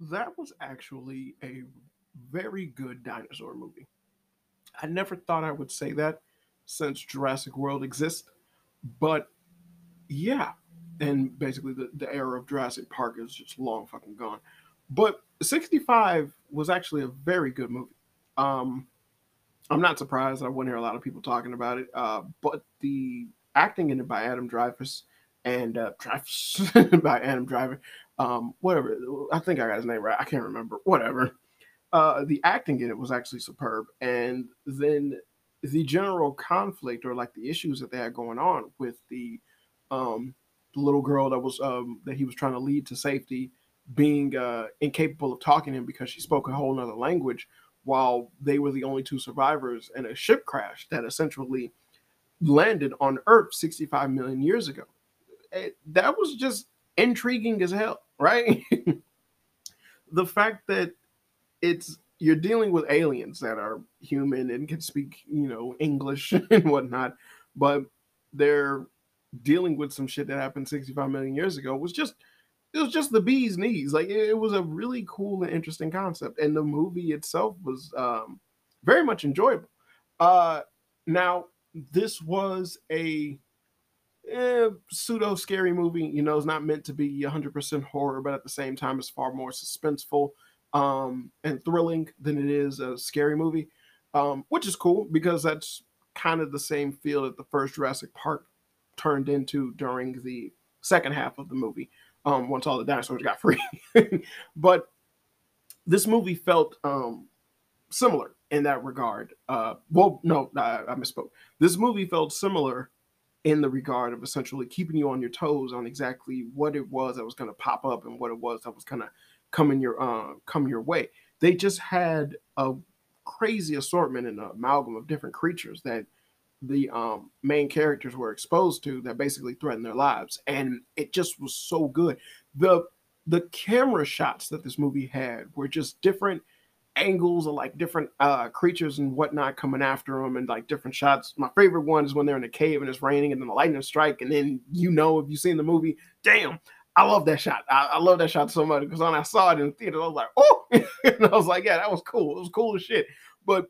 that was actually a very good dinosaur movie. I never thought I would say that since Jurassic World exists, but yeah, and basically the, the era of Jurassic Park is just long fucking gone. But 65 was actually a very good movie. Um, I'm not surprised. I wouldn't hear a lot of people talking about it. Uh, but the acting in it by Adam Dreyfuss and uh, by Adam Driver, um, whatever. I think I got his name right. I can't remember. Whatever. Uh, the acting in it was actually superb, and then the general conflict or like the issues that they had going on with the um, the little girl that was um, that he was trying to lead to safety being uh, incapable of talking to him because she spoke a whole nother language while they were the only two survivors in a ship crash that essentially landed on earth 65 million years ago it, that was just intriguing as hell right the fact that it's you're dealing with aliens that are human and can speak you know english and whatnot but they're dealing with some shit that happened 65 million years ago was just it was just the bee's knees. Like it, it was a really cool and interesting concept, and the movie itself was um, very much enjoyable. Uh, now this was a eh, pseudo scary movie. You know, it's not meant to be 100% horror, but at the same time, it's far more suspenseful um, and thrilling than it is a scary movie, um, which is cool because that's kind of the same feel that the first Jurassic Park turned into during the second half of the movie um, once all the dinosaurs got free. but this movie felt um, similar in that regard. Uh, well, no, I, I misspoke. This movie felt similar in the regard of essentially keeping you on your toes on exactly what it was that was going to pop up and what it was that was going to come in your uh, come your way. They just had a crazy assortment and amalgam of different creatures that the um, main characters were exposed to that basically threatened their lives, and it just was so good. the The camera shots that this movie had were just different angles of like different uh, creatures and whatnot coming after them, and like different shots. My favorite one is when they're in a cave and it's raining, and then the lightning strike, and then you know if you've seen the movie, damn. I love that shot. I, I love that shot so much because when I saw it in the theater, I was like, "Oh!" and I was like, "Yeah, that was cool. It was cool as shit." But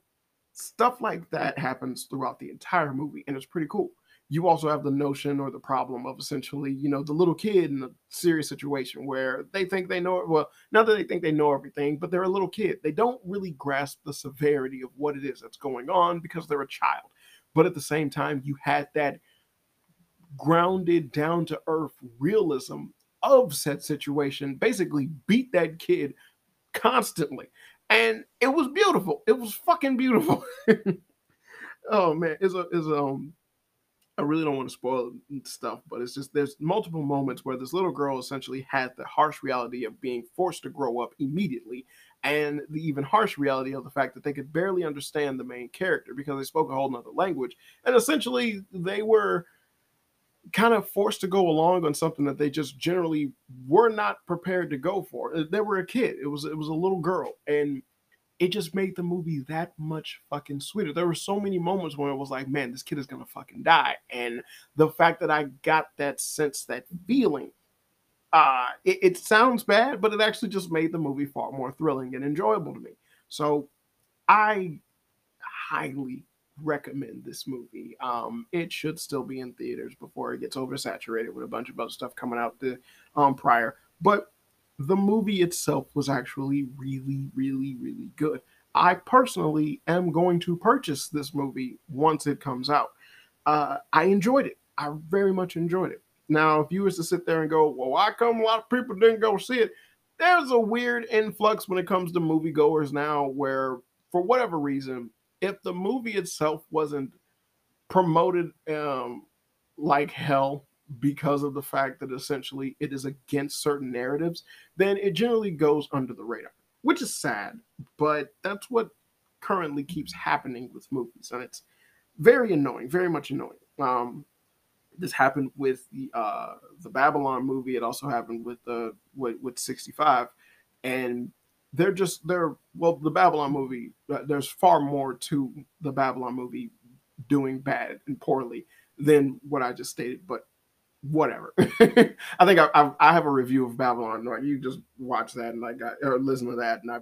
stuff like that happens throughout the entire movie and it's pretty cool you also have the notion or the problem of essentially you know the little kid in a serious situation where they think they know well not that they think they know everything but they're a little kid they don't really grasp the severity of what it is that's going on because they're a child but at the same time you had that grounded down to earth realism of said situation basically beat that kid constantly and it was beautiful. It was fucking beautiful. oh man, it's a it's a, um I really don't want to spoil stuff, but it's just there's multiple moments where this little girl essentially had the harsh reality of being forced to grow up immediately, and the even harsh reality of the fact that they could barely understand the main character because they spoke a whole nother language, and essentially they were kind of forced to go along on something that they just generally were not prepared to go for. Uh, they were a kid. It was it was a little girl, and it just made the movie that much fucking sweeter. There were so many moments where it was like, man, this kid is gonna fucking die, and the fact that I got that sense, that feeling. Uh, it, it sounds bad, but it actually just made the movie far more thrilling and enjoyable to me. So I highly recommend this movie. Um, it should still be in theaters before it gets oversaturated with a bunch of other stuff coming out the um, prior. But the movie itself was actually really, really, really good. I personally am going to purchase this movie once it comes out. Uh, I enjoyed it. I very much enjoyed it. Now, if you was to sit there and go, well, why come a lot of people didn't go see it? There's a weird influx when it comes to moviegoers now where, for whatever reason, if the movie itself wasn't promoted um, like hell because of the fact that essentially it is against certain narratives, then it generally goes under the radar, which is sad, but that's what currently keeps happening with movies, and it's very annoying, very much annoying. Um, this happened with the uh, the Babylon movie. It also happened with the with, with 65, and they're just they're well the babylon movie uh, there's far more to the babylon movie doing bad and poorly than what i just stated but whatever. I think I, I, I, have a review of Babylon. You just watch that and I, or listen to that, and I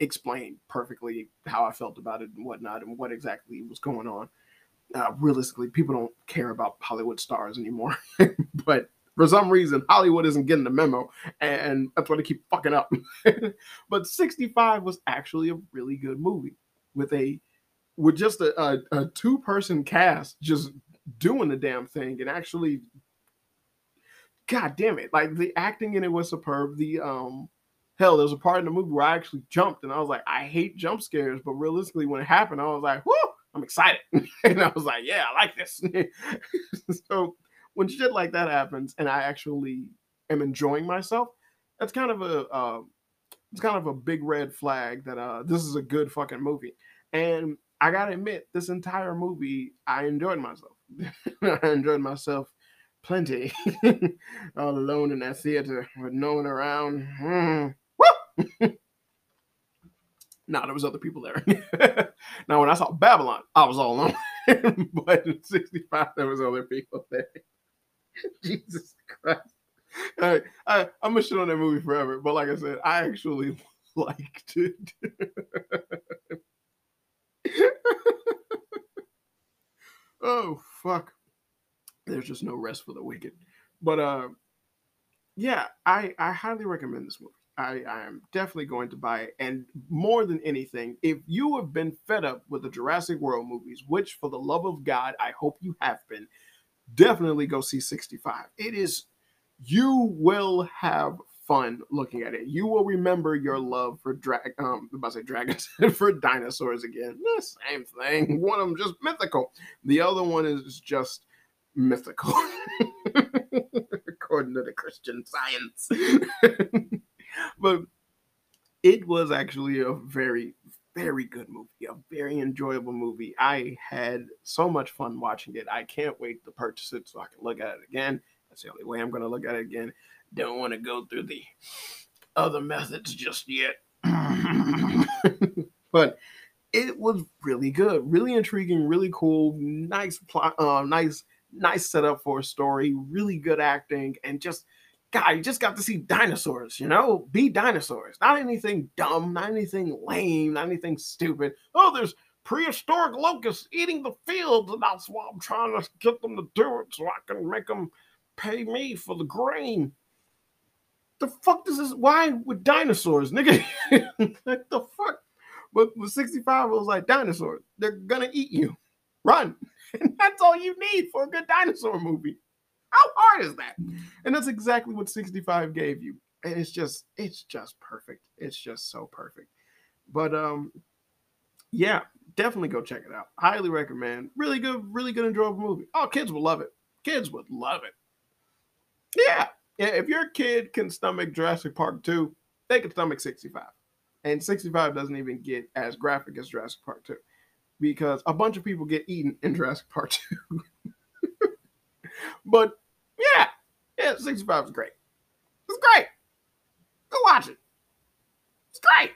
explained perfectly how I felt about it and whatnot, and what exactly was going on. Uh, realistically, people don't care about Hollywood stars anymore, but for some reason, Hollywood isn't getting the memo, and that's why they keep fucking up. but 65 was actually a really good movie with a with just a, a, a two person cast just doing the damn thing and actually god damn it. Like the acting in it was superb. The um hell there's a part in the movie where i actually jumped and i was like i hate jump scares but realistically when it happened i was like whoo i'm excited. And i was like yeah i like this. So when shit like that happens and i actually am enjoying myself that's kind of a uh, it's kind of a big red flag that uh this is a good fucking movie. And i gotta admit this entire movie i enjoyed myself. I enjoyed myself plenty all alone in that theater with no one around. Mm. Woo! no, there was other people there. now, when I saw Babylon, I was all alone. but in 65, there was other people there. Jesus Christ. I, I'm gonna shit on that movie forever, but like I said, I actually liked it. oh fuck there's just no rest for the wicked but uh yeah i i highly recommend this movie I, I am definitely going to buy it. And more than anything, if you have been fed up with the Jurassic World movies, which for the love of God, I hope you have been, definitely go see 65. It is, you will have fun looking at it. You will remember your love for drag, um, I'm about to say dragons, for dinosaurs again. The same thing. One of them just mythical. The other one is just mythical, according to the Christian science. but it was actually a very, very good movie, a very enjoyable movie. I had so much fun watching it. I can't wait to purchase it so I can look at it again. That's the only way I'm going to look at it again. Don't want to go through the other methods just yet. but it was really good, really intriguing, really cool, nice plot, uh, nice, nice setup for a story, really good acting, and just God, you just got to see dinosaurs, you know, be dinosaurs, not anything dumb, not anything lame, not anything stupid. Oh, there's prehistoric locusts eating the fields, and that's why I'm trying to get them to do it so I can make them pay me for the grain the fuck does this? Why with dinosaurs, nigga? like the fuck? But with 65, it was like dinosaurs. They're gonna eat you. Run. And that's all you need for a good dinosaur movie. How hard is that? And that's exactly what 65 gave you. And it's just, it's just perfect. It's just so perfect. But um, yeah, definitely go check it out. Highly recommend. Really good, really good, enjoyable movie. Oh, kids will love it. Kids would love it. Yeah, yeah, if your kid can stomach Jurassic Park 2, they can stomach 65. And 65 doesn't even get as graphic as Jurassic Park 2 because a bunch of people get eaten in Jurassic Park 2. but yeah, yeah, 65 is great. It's great. Go watch it. It's great.